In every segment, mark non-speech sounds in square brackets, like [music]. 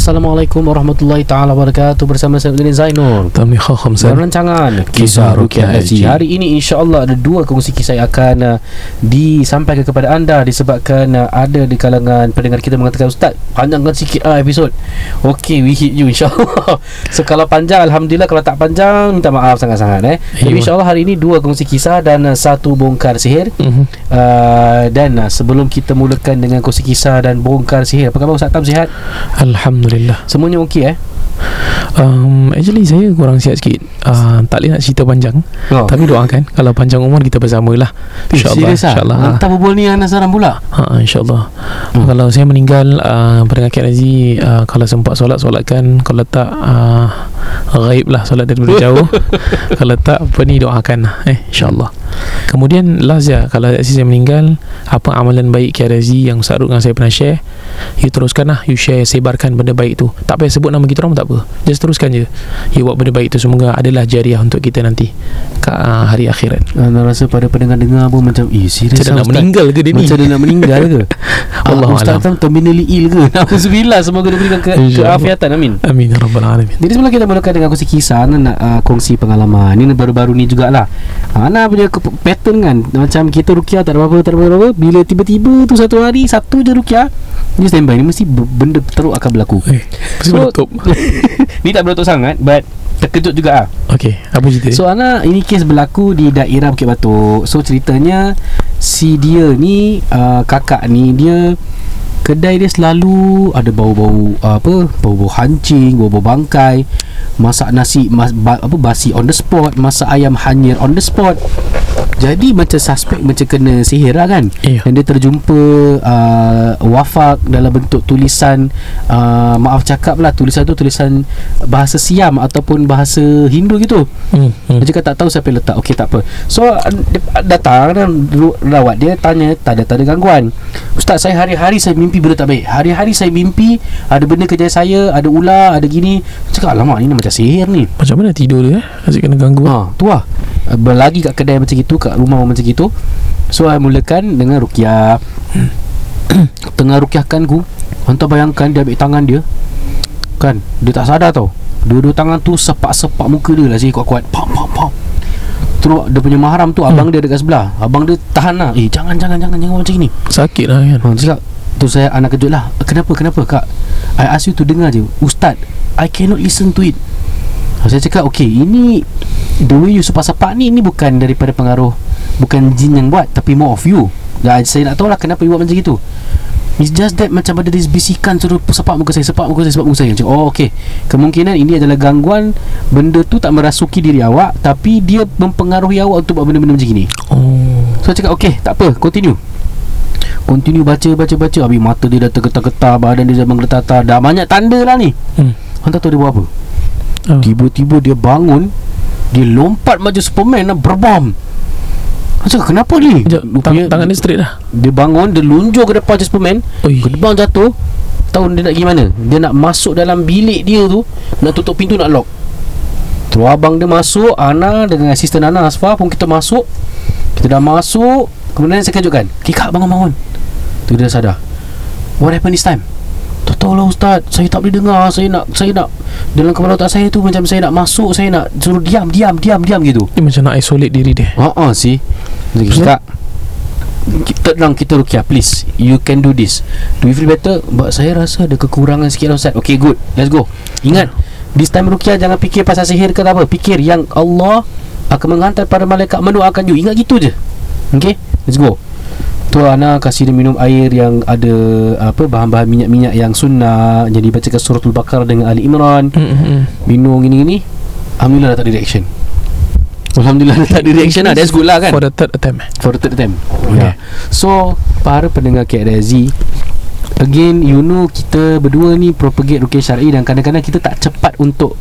Assalamualaikum warahmatullahi taala wabarakatuh bersama saya Zainur. Tamni Kham Dalam rancangan Kisah Rukiah FG Hari ini insya-Allah ada dua kongsi kisah yang akan uh, disampaikan kepada anda disebabkan uh, ada di kalangan pendengar kita mengatakan ustaz panjangkan sikit ah episod. Okey we hit you [laughs] insya-Allah. so kalau panjang alhamdulillah kalau tak panjang minta maaf sangat-sangat eh. Jadi Ya. insya-Allah hari ini dua kongsi kisah dan uh, satu bongkar sihir. Mhm. Uh, dan uh, sebelum kita mulakan dengan kongsi kisah dan bongkar sihir apa khabar Ustaz Tam sihat? Alhamdulillah Semuanya okey eh? um, Actually saya kurang sihat sikit uh, Tak boleh nak cerita panjang Oh. Tapi doakan Kalau panjang umur kita bersama lah InsyaAllah Serius ah? InsyaAllah ha. Hantar berbual ni Anas Aram pula Ha, InsyaAllah Hmm. Kalau saya meninggal uh, Pendengar Kak Nazi uh, Kalau sempat solat Solatkan Kalau tak uh, Gaib lah Solat daripada [laughs] jauh Kalau tak Apa ni doakan lah eh, InsyaAllah Kemudian last ya Kalau actually saya meninggal Apa amalan baik Kak Nazi Yang Ustaz Ruk dengan saya pernah share? You teruskan lah You share Sebarkan benda baik tu. Tak payah sebut nama kita orang tak apa. Just teruskan je. You buat benda baik tu Semoga adalah jariah untuk kita nanti Kat uh, hari akhirat. Anda rasa pada pendengar-dengar pun macam Eh serius Macam ah, nak meninggal ke dia ni? Macam dia nak meninggal ke? Allah [laughs] Ah, Ustaz alam. Tam terminally ill ke? [laughs] Alhamdulillah Semoga diberikan ke, InsyaAllah. keafiatan Amin. Amin ya Rabbal Alamin. Jadi sebelum kita mulakan dengan kongsi kisah Ana nak uh, kongsi pengalaman. Ini baru-baru ni jugalah. Ana punya ke- pattern kan Macam kita rukiah tak ada apa-apa Tak ada apa-apa Bila tiba-tiba tu satu hari Satu je rukiah Dia standby Ni mesti benda teruk akan berlaku Eh, mesti meletup. [laughs] Ni tak berletup sangat But terkejut juga lah Okey, apa cerita? So Ana ini kes berlaku di daerah Bukit Batok. So ceritanya si dia ni uh, kakak ni dia kedai dia selalu ada bau-bau apa bau-bau hancing, bau-bau bangkai, masak nasi mas, ba, apa basi on the spot, masak ayam hanyir on the spot. Jadi macam suspek macam kena sihir lah kan Iya. Dan dia terjumpa uh, wafak dalam bentuk tulisan uh, Maaf cakap lah tulisan tu tulisan bahasa Siam Ataupun bahasa Hindu gitu Hmm, dia hmm. cakap tak tahu siapa yang letak Okey tak apa So uh, dia datang dan rawat dia tanya tak ada tak ada gangguan Ustaz saya hari-hari saya mimpi benda tak baik. Hari-hari saya mimpi Ada benda kerja saya Ada ular Ada gini. Saya cakap alamak ni macam sihir ni. Macam mana tidur dia eh? Asyik kena ganggu ha. Ha, tu lah. Berlagi kat kedai macam gitu Kat rumah macam gitu. So I mulakan dengan Rukiah. [coughs] Tengah rukiahkan ku Hantar bayangkan Dia ambil tangan dia. Kan? Dia tak sadar tau. Dua-dua tangan tu Sepak-sepak muka dia lah Sih kuat-kuat. Pam pam pam. Terus dia punya mahram tu Abang dia dekat sebelah. Abang dia tahan lah. Eh jangan jangan jangan Jangan macam ni Sakit lah kan? Ha, cakap Tu saya anak kejut lah. Kenapa kenapa kak? I ask you to dengar je. Ustaz I cannot listen to it. Saya cakap okay Ini The way you sepak-sepak ni Ini bukan daripada pengaruh Bukan jin yang buat Tapi more of you. Dan saya nak tahu lah Kenapa you buat macam itu It's just that Macam ada this bisikan Suruh sepak muka saya Sepak muka saya Sepak muka saya. Macam, Oh okay. Kemungkinan ini adalah gangguan Benda tu tak merasuki diri awak Tapi dia mempengaruhi awak Untuk buat benda-benda macam ni Oh. So I cakap okay tak apa. Continue Continue baca baca baca. Habis mata dia dah tergetar-getar Badan dia dah menggetar Dah banyak tanda lah ni. Hmm. Hantar tahu dia buat apa? Oh. Tiba-tiba dia bangun Dia lompat macam Superman lah Berbom. Cakap kenapa ni? Sekejap, tang- Tangan dia straight lah. Dia bangun Dia lunjur ke depan macam Superman. Gerbang jatuh. Tahu dia nak gimana Dia nak masuk dalam bilik dia tu. Nak tutup pintu nak lock. Terus abang dia masuk. Ana dengan asisten Ana Asfar pun kita masuk. Kita dah masuk. Kemudian saya kejutkan. Okay kak bangun-bangun Tu dia sadar What happened this time? Tak tahu lah ustaz. Saya tak boleh dengar. Saya nak Saya nak Dalam kepala otak saya tu Macam saya nak masuk Saya nak suruh diam Diam Diam Diam gitu. Dia macam nak isolate diri dia. Haa uh sih Jadi kita tenang kita rukiah. Please you can do this. Do you feel better? But saya rasa ada kekurangan sikit lah Ustaz. Okay good. Let's go. Ingat this time rukiah jangan fikir pasal sihir ke apa. Fikir yang Allah akan menghantar para malaikat mendoakan you. Ingat gitu je. Okay? Let's go tu Ana kasih dia minum air yang ada apa bahan-bahan minyak-minyak yang sunnah jadi bacakan suratul Baqarah dengan Ali Imran hmm, hmm, hmm. minum gini-gini Alhamdulillah dah tak ada reaction Alhamdulillah dah [laughs] tak ada reaction lah That's good lah kan For the third attempt? For the third attempt Okay. yeah. So Para pendengar KRZ Again You know Kita berdua ni Propagate rukiah syar'i Dan kadang-kadang kita tak cepat untuk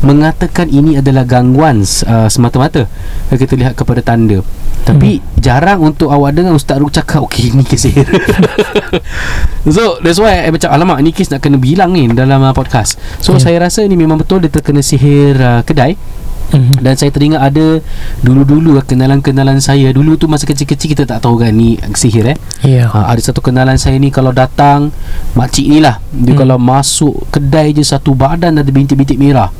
Mengatakan ini adalah gangguan uh, Semata-mata. Kita lihat kepada tanda. Tapi hmm. Jarang untuk awak dengar Ustaz Ruk cakap Okay ini kes [laughs] So that's why I macam Alamak ni kes nak kena bilang ni Dalam uh, podcast. So Hmm. saya rasa ni memang betul Dia terkena sihir uh, kedai Mhm. Dan saya teringat ada Dulu-dulu lah kenalan-kenalan saya. Dulu tu masa kecil-kecil kita tak tahu kan Ni sihir eh. Ya. Ha, Ada satu kenalan saya ni Kalau datang Makcik ni lah. Dia Hmm. kalau masuk kedai je Satu badan ada bintik-bintik merah.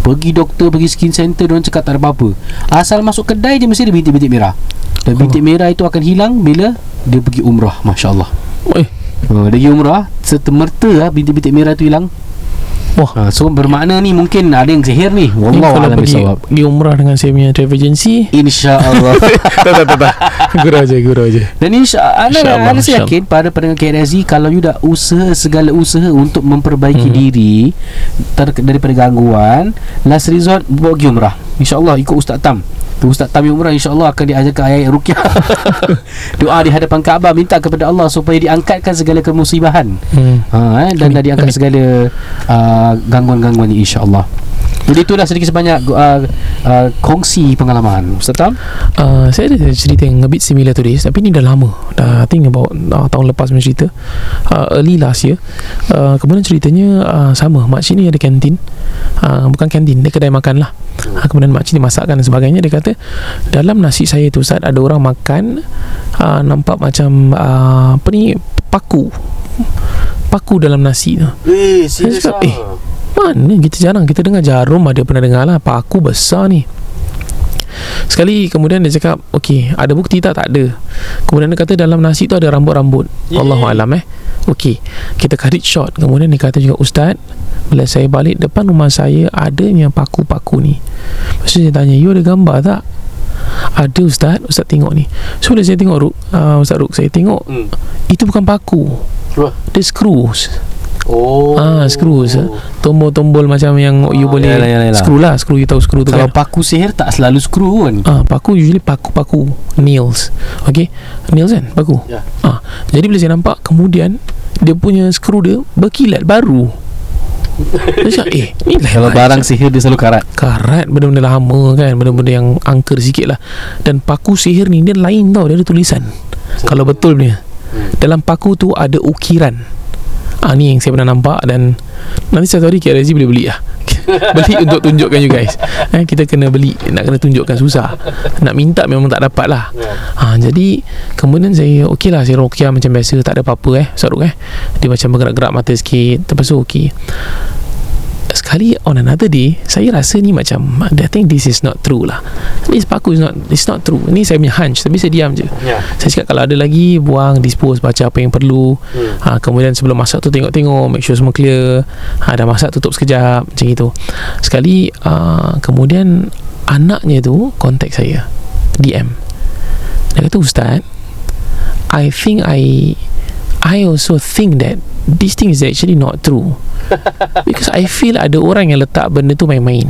Pergi doktor Pergi skin center Diorang cakap tak ada apa-apa. Asal masuk kedai je Mesti ada bintik-bintik merah. Dan Oh. bintik merah itu akan hilang Bila Dia pergi umrah Masya Allah. Eh ha, Dia pergi umrah Serta-merta lah Bintik-bintik merah tu hilang Wah. Ha, So bermakna ni Mungkin ada yang sihir ni. Wallahu kalau alam pergi, bisawab. pergi umrah dengan saya punya travel agency InsyaAllah. [laughs] Tak tak tak tak. Gurau je gurau je Dan insya Anda, InsyaAllah, anda saya yakin pada pendengar KRSZ kalau you dah usaha segala usaha untuk memperbaiki Hmm. diri ter, daripada gangguan, last resort bawa pergi umrah. InsyaAllah ikut Ustaz Tam. Ustaz Tam yang umrah insyaAllah akan diajarkan ayat rukyah. [laughs] Doa di hadapan Kaabah minta kepada Allah supaya diangkatkan segala kemusibahan. hmm. Ha, eh, dan dah diangkat segala uh, gangguan-gangguan insyaAllah. Jadi itulah sedikit sebanyak uh, uh, kongsi pengalaman. Ustaz Tam? uh, Saya ada cerita yang a bit similar to this Tapi ni dah lama. Dah I think about uh, Tahun lepas punya cerita. Uh, Early last year uh, Kemudian ceritanya uh, Sama. Makcik ni ada kantin. Uh, Bukan kantin Dia kedai makan lah. Uh, Kemudian makcik ni masakkan dan sebagainya. Dia kata Dalam nasi saya tu Ustaz Ada orang makan uh, Nampak macam uh, Apa ni Paku. Paku dalam nasi tu. Eh, Saya cakap, eh, Mana kita jarang? Kita dengar jarum Ada pernah dengar lah. Paku besar ni? Sekali kemudian dia cakap Okey ada bukti tak? Tak ada. Kemudian dia kata dalam nasi tu ada rambut-rambut. Yeah. Allahualam eh. Okey Kita cut it short. Kemudian dia kata juga Ustaz Bila saya balik depan rumah saya Adanya paku-paku ni. Lepas tu saya tanya You ada gambar tak? Ada Ustaz. Ustaz tengok ni. So bila saya tengok Ruk, uh, Ustaz Ruk Saya tengok Hmm. Itu bukan paku. Wah. Dia screws Oh. Ah, screws. Tombol-tombol macam yang You Ah, boleh yalah, yalah, yalah. Screw lah Screw you tahu screw tu Kalau kan paku sihir tak selalu skru kan. Ah, paku usually paku-paku nails. Okay? Nails kan? Paku. Ya. Ah, jadi bila saya nampak kemudian dia punya skru dia berkilat baru. Saya cakap, eh, ni lah [laughs] Kalau barang sihir dia selalu karat. karat benda-benda lama kan benda-benda yang angker sikit lah dan paku sihir ni dia lain tau dia ada tulisan kalau betul punya Hmm. dalam paku tu ada ukiran ah, ni yang saya pernah nampak dan nanti satu hari KRZ boleh beli lah. [laughs] Beli untuk tunjukkan you guys. Eh, kita kena beli nak kena tunjukkan susah. Nak minta memang tak dapat lah. Ha, jadi kemudian saya okey lah saya rokia macam biasa tak ada apa-apa eh Saruk eh. Dia macam bergerak-gerak mata sikit lepas tu okey sekali on another day saya rasa ni macam I think this is not true lah. This paku is not it's not true. Ni saya punya hunch tapi saya diam je. Ya. saya cakap kalau ada lagi buang dispose baca apa yang perlu. Hmm. ha, kemudian sebelum masak tu tengok-tengok make sure semua clear. Ha, dah masak tutup sekejap macam itu sekali uh, kemudian anaknya tu contact saya DM dia kata ustaz I think I I also think that this thing is actually not true. [laughs] Because I feel ada orang yang letak benda tu main-main.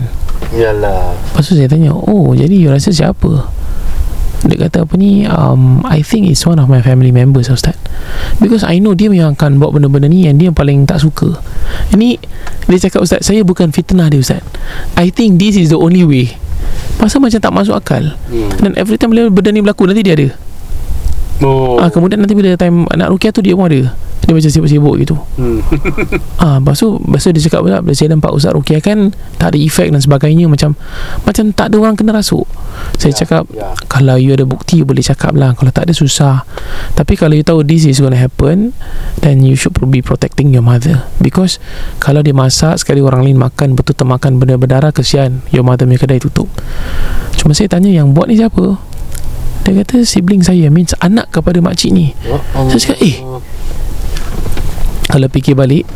Yalah. Lepas tu saya tanya Oh jadi you rasa siapa? Dia kata apa ni um, I think it's one of my family members Ustaz. Because I know Dia yang akan bawa benda-benda ni Yang dia yang paling tak suka. Ini Dia cakap Ustaz Saya bukan fitnah dia Ustaz. I think this is the only way. Pasal macam tak masuk akal. Hmm. Dan every time bila benda ni berlaku Nanti dia ada Oh. ah, Kemudian nanti bila time Nak rukiah tu dia pun ada. Dia macam sibuk-sibuk gitu. Hmm. [laughs] Ah, lepas tu, lepas tu dia cakap pula Bila saya nampak Ustaz Rukiah kan Tak ada efek dan sebagainya Macam Macam tak ada orang kena rasuk. Saya Ya, cakap ya. Kalau you ada bukti you Boleh cakap lah. Kalau tak ada susah. Tapi kalau you tahu This is gonna happen Then you should be protecting your mother. Because Kalau dia masak Sekali orang lain makan Betul termakan benda berdarah Kesian Your mother punya kedai tutup. Cuma saya tanya Yang buat ni siapa Dia kata sibling saya Means anak kepada makcik ni. Saya cakap, eh, kalau fikir balik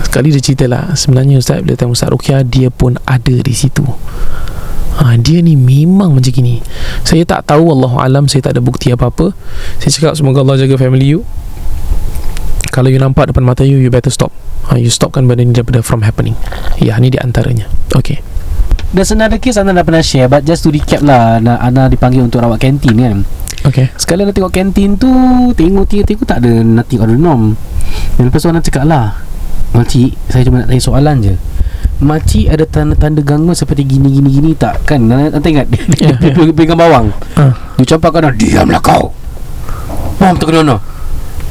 Sekali dia cerita lah Sebenarnya Ustaz Bila tanya Ustaz Rukiah Dia pun ada di situ. Ha, Dia ni memang macam gini. Saya tak tahu Allah Alam Saya tak ada bukti apa-apa. Saya cakap Semoga Allah jaga family you. Kalau you nampak depan mata you You better stop. Ha, You stopkan benda ni daripada from happening. Ya ni di antaranya. Okay Dan senada kes Ana dah pernah share But just to recap lah Ana, Ana dipanggil untuk rawat kantin kan. Okay. Sekali Ana tengok kantin tu Tengok tengok-tengok tak ada Nothing of the norm. Dan lepas tu Ana cakap lah Makcik Saya cuma nak tanya soalan je. Makcik ada tanda-tanda gangguan Seperti gini-gini-gini tak? Kan Ana, ingat [laughs] [laughs] Dia, Ya, dia pegang bawang. Ah. Dia campak kanan Diamlah kau. Mam tak kena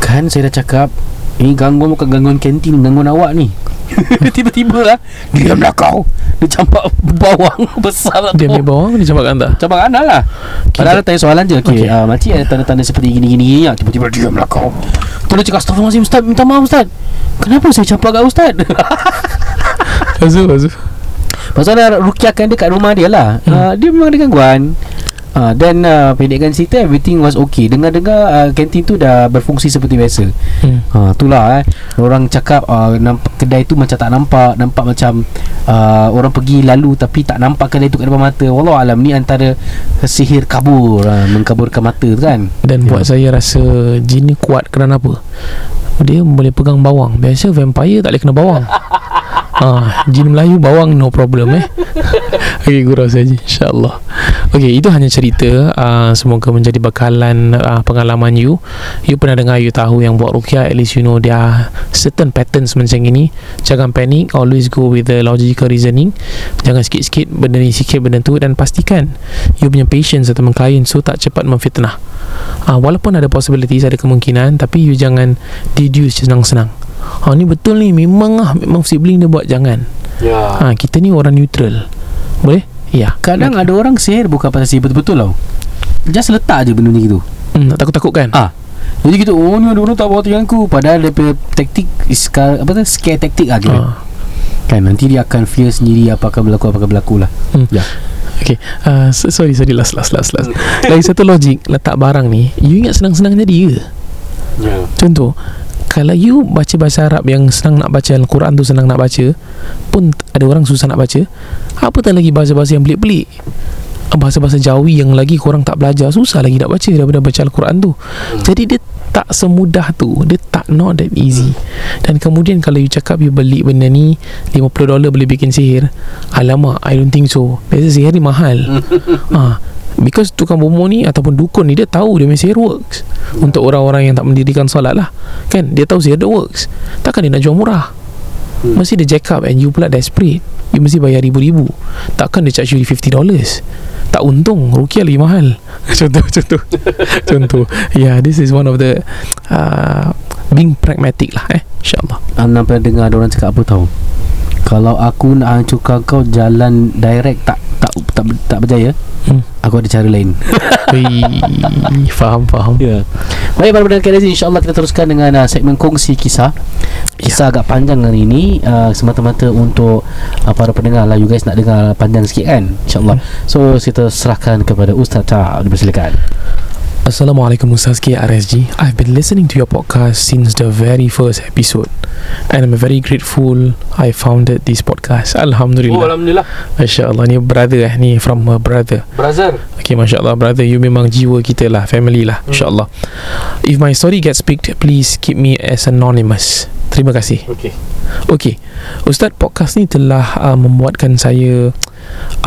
Kan saya dah cakap Ini gangguan bukan gangguan kantin Gangguan awak ni. [laughs] Tiba-tiba lah Diamlah kau. Dia campak bawang [laughs] Besar lah Dia ambil bawang Dia campak anda Campak kanan lah. Padahal tanya soalan je. Okay, Okay. Uh, Makcik ada tanda-tanda seperti gini-gini. Ya. Tiba-tiba diamlah kau. Dia cakap Astaghfirullahaladzim Ustaz. Minta maaf Ustaz. Kenapa saya campak kat Ustaz? Lepas tu Lepas tu Pasal dia rukiahkan dia kat rumah dia lah. Hmm. uh, Dia memang ada gangguan uh, Dan uh, pendekkan cerita Everything was okay Dengar-dengar uh, Kantin tu dah berfungsi seperti biasa hmm. Ha, itulah eh. Orang cakap uh, nampak, kedai tu macam tak nampak, nampak macam uh, orang pergi lalu tapi tak nampak kedai tu kat depan mata. Wallah alam ni antara sihir kabur, uh, mengkaburkan mata tu kan. Dan Ya. buat saya rasa Jin ni kuat kerana apa Dia boleh pegang bawang Biasa vampire tak boleh kena bawang [laughs] Ah, jin Melayu bawang no problem eh. [laughs] Okey gurau saja insya-Allah. Okey itu hanya cerita uh, semoga menjadi bekalan uh, pengalaman you. You pernah dengar you tahu yang buat rukyah at least you know there are certain patterns macam ini. Jangan panik, always go with the logical reasoning. Jangan sikit-sikit benda ni sikit benda tu dan pastikan you punya patience atau klien so tak cepat memfitnah. Uh, walaupun ada possibilities ada kemungkinan tapi you jangan deduce senang-senang. Ha ni betul ni memang ah memang sibling dia buat jangan. Ya. Ha kita ni orang neutral. Boleh? Ya. Kadang ada orang sihir bukan pasal sihir betul-betul tau. Just letak je benda ni gitu. Hmm, tak takut-takut kan? Ah. Jadi gitu Oh ni ada orang tak bawa tangan aku Padahal dia punya taktik is, Apa tu Scare taktik lah kira Ah. Kan nanti dia akan fear sendiri Apa akan berlaku Apa akan berlaku lah Hmm. Ya Okay uh, so- Sorry sorry Last last last last Lagi satu logik Letak barang ni You ingat senang-senang jadi ke? Ya Contoh Kalau you baca bahasa Arab Yang senang nak baca Al-Quran tu senang nak baca Pun ada orang susah nak baca Apa tak lagi bahasa-bahasa yang pelik-pelik? Bahasa-bahasa Jawi yang lagi korang tak belajar Susah lagi nak baca Daripada baca Al-Quran tu. Jadi dia tak semudah tu Dia tak not that easy. Dan kemudian kalau you cakap You beli benda ni 50 dolar boleh bikin sihir Alamak I don't think so. Biasa sihir ni mahal. [laughs] Ha, Because tukang bomo ni Ataupun dukun ni Dia tahu dia punya sihir works. Untuk orang-orang yang tak mendirikan solat lah. Kan? Dia tahu sihir dia works. Takkan dia nak jual murah? Hmm. Mesti dia jack up And you pula desperate. You mesti bayar ribu-ribu. Takkan dia charge you 50 dollars? Tak untung Rukia lagi mahal. [laughs] Contoh Contoh. [laughs] Contoh. Yeah this is one of the uh, Being pragmatic lah eh InsyaAllah. Amna pernah dengar ada orang cakap apa tahu Kalau aku nak hancurkan kau Jalan direct tak tak tak, tak berjaya Hmm. Aku ada cara lain. [laughs] Ui, Faham faham. Ya. Baik para pendengar KLZ InsyaAllah kita teruskan dengan uh, segmen kongsi kisah. Kisah agak panjang hari ini uh, Semata-mata untuk uh, para pendengar lah. You guys nak dengar panjang sikit kan InsyaAllah. So kita serahkan kepada Ustaz Ta Dipersilakan Assalamualaikum Ustaz K RSG I've been listening to your podcast since the very first episode And I'm very grateful I founded this podcast. Alhamdulillah. Alhamdulillah. Masya Allah Ni brother eh Ni from a brother. Brother? Okay Masya Allah Brother you memang jiwa kita lah Family lah Insya Allah If my story gets picked Please keep me as anonymous. Terima kasih. Okay. Okay Ustaz podcast ni telah uh, Membuatkan saya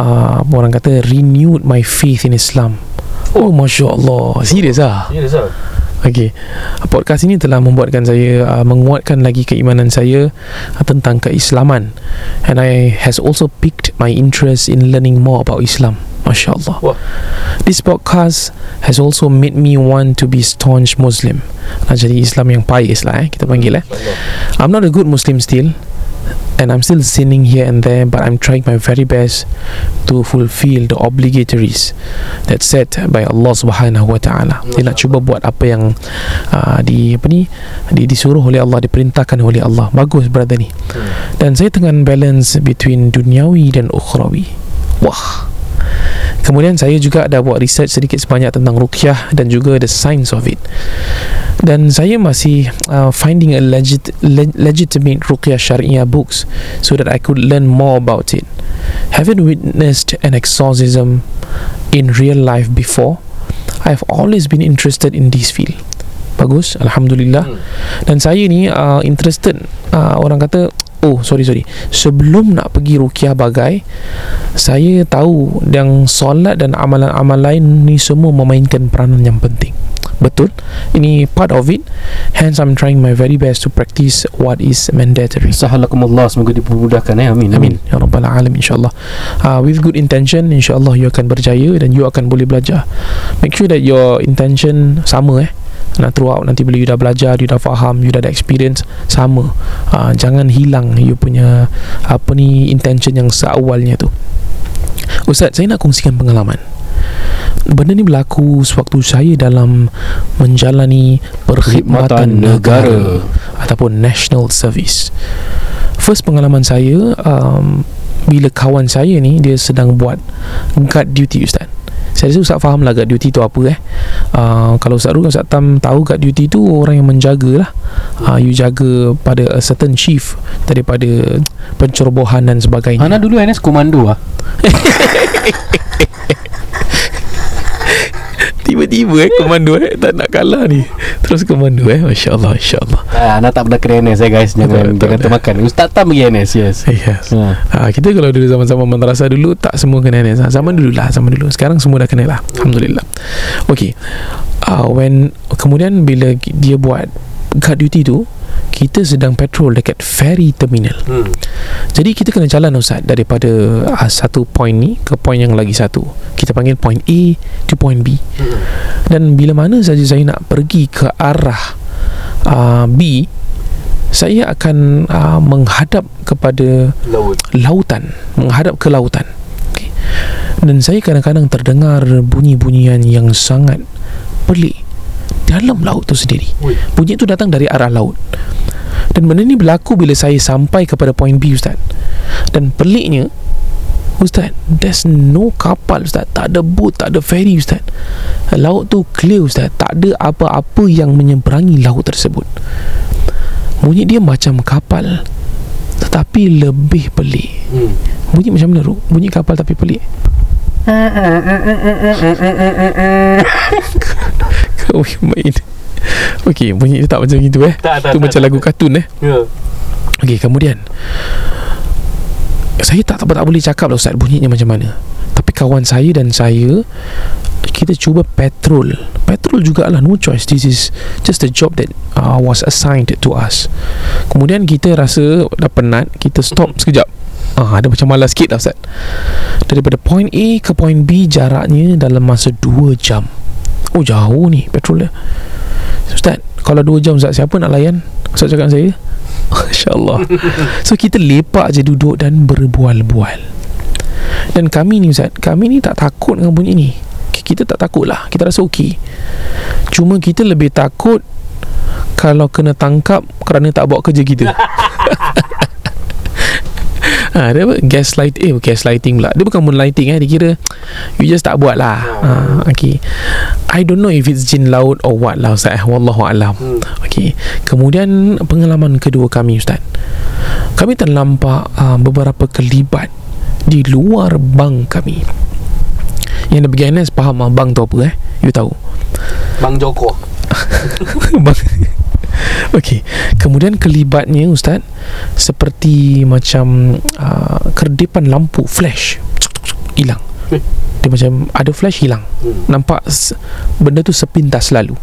uh, Orang kata Renewed my faith in Islam Oh Masya Allah Serius lah Ya Rizal Okay Podcast ini telah membuatkan saya uh, Menguatkan lagi keimanan saya uh, Tentang keislaman. And I has also piqued my interest In learning more about Islam. Masya Allah Wah. This podcast Has also made me want to be staunch Muslim. Nak jadi Islam yang pious lah eh Kita panggil eh. I'm not a good Muslim still and I'm still sinning here and there but I'm trying my very best to fulfill the obligatories that's set by Allah Subhanahu wa taala. Dia nak cuba buat apa yang uh, di apa ni di, disuruh oleh Allah, diperintahkan oleh Allah. Bagus brother ni. Dan saya tengah balance between duniawi dan ukhrawi. Wah. Kemudian saya juga ada buat research sedikit sebanyak tentang ruqyah dan juga the science of it. Dan saya masih uh, finding a legit, le- legitimate ruqyah syariah books so that I could learn more about it. Having witnessed an exorcism in real life before, I've always been interested in this field. Bagus, Alhamdulillah. Hmm. Dan saya ni uh, interested uh, orang kata Oh sorry sorry. Sebelum nak pergi rukiah bagai Saya tahu Yang solat dan amalan-amalan lain Ni semua memainkan peranan yang penting. Betul? Ini part of it. Hence I'm trying my very best To practice what is mandatory. Sahalakumullah Semoga dipermudahkan eh. Amin Amin. Ya Rabbal Alamin InsyaAllah. Uh, With good intention InsyaAllah you akan berjaya Dan you akan boleh belajar. Make sure that your intention Sama eh Nah throughout. Nanti bila you dah belajar You dah faham You dah ada experience Sama. Uh, Jangan hilang You punya Apa ni Intention yang seawalnya tu. Ustaz saya nak kongsikan pengalaman. Benda ni berlaku Sewaktu saya dalam Menjalani Perkhidmatan negara, Ataupun national service. First pengalaman saya um, Bila kawan saya ni Dia sedang buat Guard duty Ustaz saya rasa Ustaz faham lah guard duty tu apa eh. Uh, Kalau Ustaz Rul Ustaz Tam tahu guard duty tu Orang yang menjaga lah. Uh, You jaga pada a certain chief Daripada pencerobohan dan sebagainya. Ana dulu NS komando ah. [laughs] Tiba-tiba eh komando eh Tak nak kalah ni Terus komando eh Masya Allah Masya Allah Ah, Ana tak pernah kena NS eh guys. Jangan Tak, tak jangan termakan. Ustaz Tam pergi NS, yes. Yes Ha. Ha, kita kalau dulu zaman-zaman madrasah dulu tak semua kena NS. Ha, zaman dulu lah, zaman dulu. Sekarang semua dah kena lah. Alhamdulillah. Okay. Uh, when kemudian bila dia buat guard duty tu, kita sedang patrol dekat ferry terminal. Hmm. Jadi kita kena jalan Ustaz daripada uh, satu point ni ke point yang lagi satu. Kita panggil point A to point B. Hmm. Dan bila mana saja saya nak pergi ke arah uh, B, saya akan uh, menghadap kepada Laut. lautan menghadap ke lautan okay. dan saya kadang-kadang terdengar bunyi-bunyian yang sangat pelik dalam laut tu sendiri. Bunyi tu datang dari arah laut. Dan benda ni berlaku bila saya sampai kepada point B Ustaz. Dan peliknya Ustaz There's no kapal Ustaz. Tak ada boat Tak ada ferry Ustaz. Laut tu clear Ustaz. Tak ada apa-apa yang menyeberangi laut tersebut. Bunyi dia macam kapal Tetapi lebih pelik. Hmm. Bunyi macam mana Ruk? Bunyi kapal tapi pelik Kau main Okey, bunyi dia tak macam gitu eh. Tak, tak, Tu tak, macam tak, lagu tak. kartun eh. Ya. Okey, kemudian. Saya tak, tak, tak boleh cakap lah Ustaz Bunyinya macam mana. Tapi kawan saya dan saya Kita cuba patrol. Patrol jugalah No choice. This is just a job that uh, Was assigned to us. Kemudian kita rasa Dah penat Kita stop sekejap Ah, ada macam malas sikit lah Ustaz. Daripada point A ke point B Jaraknya dalam masa 2 jam. Oh jauh ni petrol dia. Ustaz Kalau 2 jam Ustaz Siapa nak layan? Ustaz cakap saya. [laughs] InsyaAllah So kita lepak je duduk Dan berbual-bual. Dan kami ni Ustaz Kami ni tak takut dengan bunyi ni. Kita tak takut lah. Kita rasa okey. Cuma kita lebih takut Kalau kena tangkap Kerana tak bawa kerja kita [laughs] Ha, dia apa? Gaslight Eh gaslighting pula. Dia bukan moonlighting eh. Dia kira You just tak buat lah. Ha, Okay. I don't know if it's jin laut Or what lah Ustaz. Eh. Wallahu alam. Hmm. Okay. Kemudian Pengalaman kedua kami Ustaz. Kami terlampak uh, Beberapa kelibat Di luar bank kami. Yang dah pergi NS Faham lah bank tu apa eh? You tahu? Bang Joko. [laughs] [laughs] Bang Okey. Kemudian kelibatnya ustaz seperti macam uh, kerdipan lampu flash hilang. Eh. Dia macam ada flash hilang. Hmm. Nampak benda tu sepintas lalu.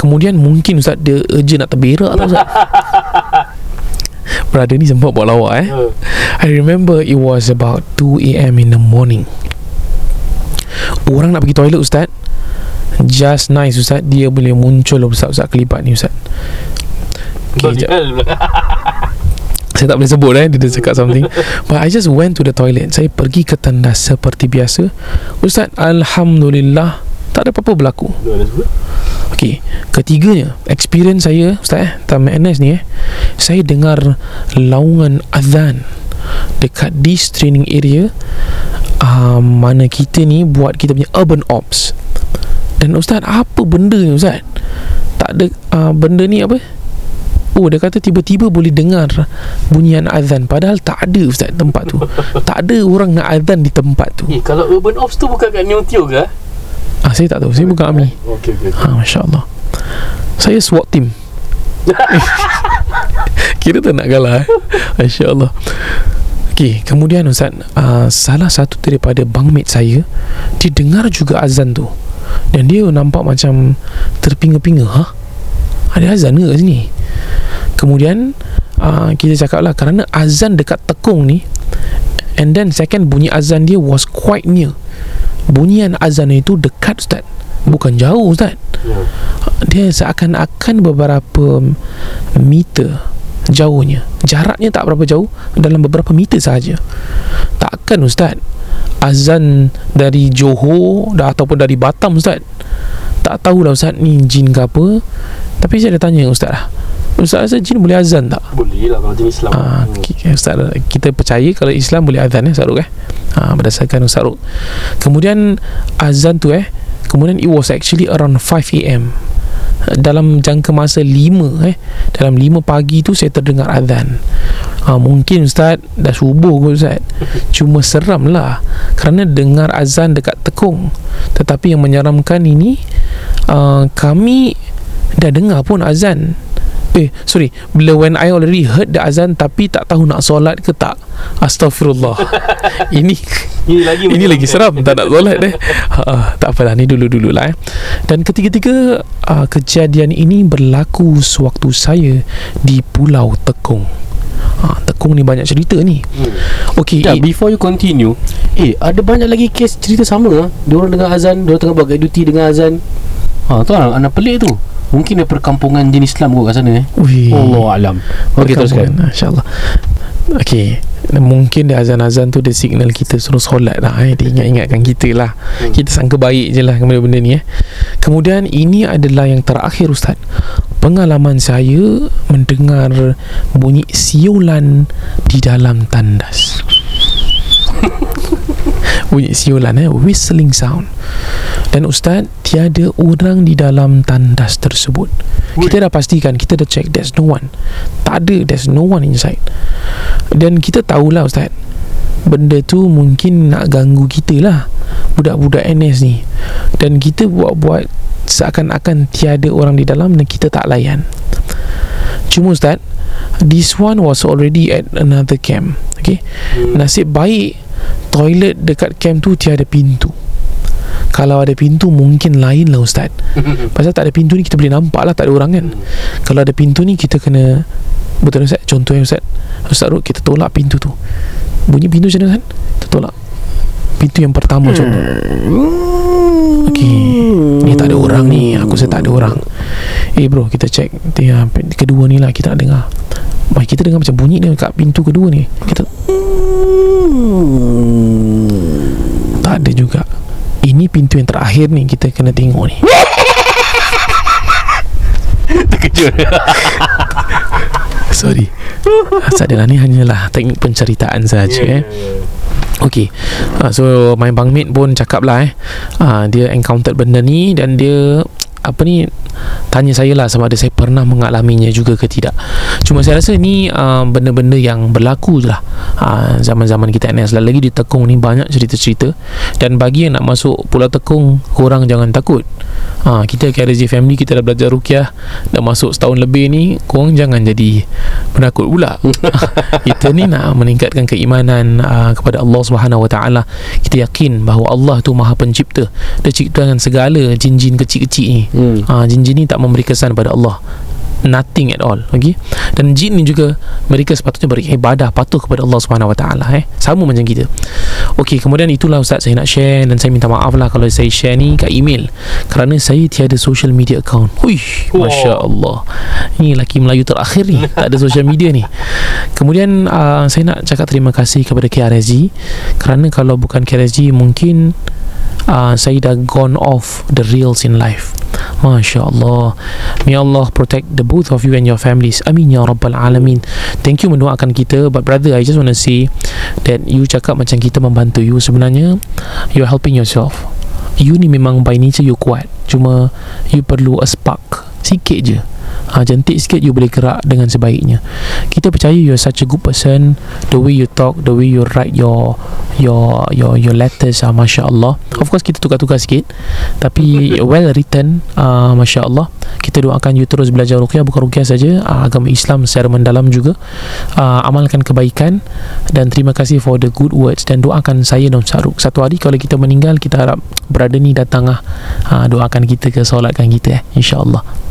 Kemudian mungkin ustaz dia urgent nak terberak tau ustaz. [laughs] Brother ni sempat buat lawak eh. Ya. I remember it was about 2 a.m. in the morning. Orang nak pergi toilet ustaz Just nice ustaz. Dia boleh muncul ustaz-ustaz kelibat ni ustaz. Okay, jap. Donial pula. [laughs] Saya tak boleh sebut eh Dia cakap something. [laughs] But I just went to the toilet. Saya pergi ke tandas seperti biasa. Ustaz Alhamdulillah Tak ada apa-apa berlaku. Okay Ketiganya Experience saya Ustaz eh Time NS ni eh Saya dengar Laungan azan Dekat this training area. Uh, Mana kita ni Buat kita punya urban ops Dan Ustaz Apa benda ni Ustaz? Tak ada uh, Benda ni apa? Oh dia kata tiba-tiba boleh dengar Bunyian azan. Padahal tak ada Ustaz tempat tu. Tak ada orang nak azan di tempat tu. Eh, kalau Urban Ops tu bukan kat Neo Teo ke? ah, Saya tak tahu. Saya bukan Ami Okey, okey. Ha, Masya Allah Saya SWAT team. [laughs] Kira tak nak kalah eh? Masya Allah Okey, kemudian Ustaz uh, Salah satu daripada bangmate saya Dia dengar juga azan tu Dan dia nampak macam Terpinga-pinga Ha? Ada azan ke kat sini? Kemudian uh, Kita cakap lah Kerana azan dekat tekung ni And then second Bunyi azan dia was quite near Bunyian azan itu dekat Ustaz Bukan jauh Ustaz Ya. dia seakan-akan beberapa meter jauhnya jaraknya tak berapa jauh dalam beberapa meter sahaja takkan ustaz azan dari Johor dah ataupun dari Batam ustaz. Tak tahulah ustaz ni jin ke apa. Tapi saya dah tanya ustaz lah. Ustaz rasa jin boleh azan tak? Boleh lah kalau jenis Islam. Ah, ki- Ustaz, kita percaya kalau Islam boleh azan eh Ustaz Ruk eh? Ha, berdasarkan Ustaz Ruk. Kemudian azan tu eh kemudian it was actually around 5am dalam jangka masa 5 eh dalam 5 pagi tu saya terdengar azan. Ha, mungkin Ustaz dah subuh kot Ustaz. Cuma seram lah kerana dengar azan dekat tekung. Tetapi yang menyeramkan ini uh, kami dah dengar pun azan Eh sorry. Bila when I already heard the azan Tapi tak tahu nak solat ke tak? Astaghfirullah. [laughs] Ini Ini lagi Ini lagi seram. Tak nak solat eh [laughs] ha, Tak apalah. Ni dulu-dulu lah eh. Dan ketiga-tiga uh, Kejadian ini berlaku Sewaktu saya Di Pulau Tekong. Ha, Tekong ni banyak cerita ni. Hmm. Okay Ya, eh, before you continue Eh, ada banyak lagi kes cerita sama ah. Dia orang dengar azan Dia orang tengah buat duty dengan azan Ha, tu anak, anak pelik tu. Mungkin dia perkampungan jenis Islam kot kat sana eh. Ui. Allah alam Okey teruskan. Perkampungan, InsyaAllah. Okay Mungkin dia azan-azan tu Dia signal kita suruh solat lah eh. Dia ingat-ingatkan kita lah. Hmm. Kita sangka baik je lah Benda-benda ni eh. Kemudian ini adalah yang terakhir Ustaz. Pengalaman saya Mendengar Bunyi siulan Di dalam tandas Bunyi siulan eh Whistling sound. Dan Ustaz Tiada orang di dalam tandas tersebut. Kita dah pastikan Kita dah check There's no one. Tak ada There's no one inside. Dan kita tahulah Ustaz Benda tu mungkin nak ganggu kita lah. Budak-budak NS ni. Dan kita buat-buat Seakan-akan tiada orang di dalam Dan kita tak layan. Cuma Ustaz This one was already at another camp Okay? Hmm. Nasib baik Toilet dekat camp tu tiada pintu. Kalau ada pintu mungkin lain lah Ustaz. [laughs] Pasal tak ada pintu ni kita boleh nampak lah tak ada orang kan? Kalau ada pintu ni kita kena Betul Ustaz? Contohnya Ustaz. Ustaz Ruk kita tolak pintu tu. Bunyi pintu macam mana Ustaz? Kita tolak. Pintu yang pertama contoh Okey. Ni tak ada orang ni. Aku rasa tak ada orang. Eh bro kita check. Kedua ni lah kita nak dengar. Wah, kita dengar macam bunyi dia kat pintu kedua ni. Kita Tak ada juga. Ini pintu yang terakhir ni Kita kena tengok ni. [laughs] Terkejut. [laughs] Sorry. Sadalah ni hanyalah Teknik penceritaan saja Ya, eh. Okay uh, So my bangmate pun cakap lah eh. Uh, Dia encountered benda ni Dan dia Apa ni Tanya saya lah sama ada saya pernah mengalaminya juga ke tidak. Cuma saya rasa ni uh, Benda-benda yang berlaku je lah. Uh, Zaman-zaman kita NS Lagi di Tekong ni banyak cerita-cerita. Dan bagi yang nak masuk Pulau Tekong Korang jangan takut. Uh, Kita KRZ Family Kita dah belajar rukiah. Dah masuk setahun lebih ni Korang jangan jadi Penakut pula. [laughs] [laughs] Kita ni nak meningkatkan keimanan uh, Kepada Allah Subhanahu Wa Taala. Kita yakin bahawa Allah tu maha pencipta. Dia ciptakan segala jin-jin kecil-kecil ni hmm. uh, Jin-jin ni tak memberi kesan pada Allah Nothing at all okay? Dan jin ni juga Mereka sepatutnya beribadah Patuh kepada Allah Subhanahu Wa Taala eh? Sama macam kita Okey, kemudian itulah Ustaz saya nak share Dan saya minta maaf lah Kalau saya share ni kat email Kerana saya tiada social media account Hui, Wow. Masya Allah Ini lelaki Melayu terakhir ni Tak ada social media ni Kemudian uh, Saya nak cakap terima kasih Kepada KRSG Kerana kalau bukan KRSG Mungkin uh, Saya dah gone off The reals in life Masya Allah May Allah protect the both of you and your families. Amin Ya Rabbal Alamin. Thank you mendoakan kita. But brother I just want to say That you cakap macam kita membantu you. Sebenarnya You're helping yourself. You ni memang by nature you kuat. Cuma You perlu a spark. Sikit je ha, Jentik sikit you boleh gerak dengan sebaiknya. Kita percaya you're such a good person. The way you talk The way you write your Your your your letters ah, Masya Allah Of course kita tukar-tukar sikit. Tapi [laughs] well written uh, Masya Allah Kita doakan you terus belajar ruqyah Bukan ruqyah saja uh, Agama Islam secara mendalam juga. Uh, Amalkan kebaikan. Dan terima kasih for the good words. Dan doakan saya dan Ustaz Ruk. Satu hari kalau kita meninggal Kita harap brother ni datang uh, Doakan kita ke Solatkan kita eh InsyaAllah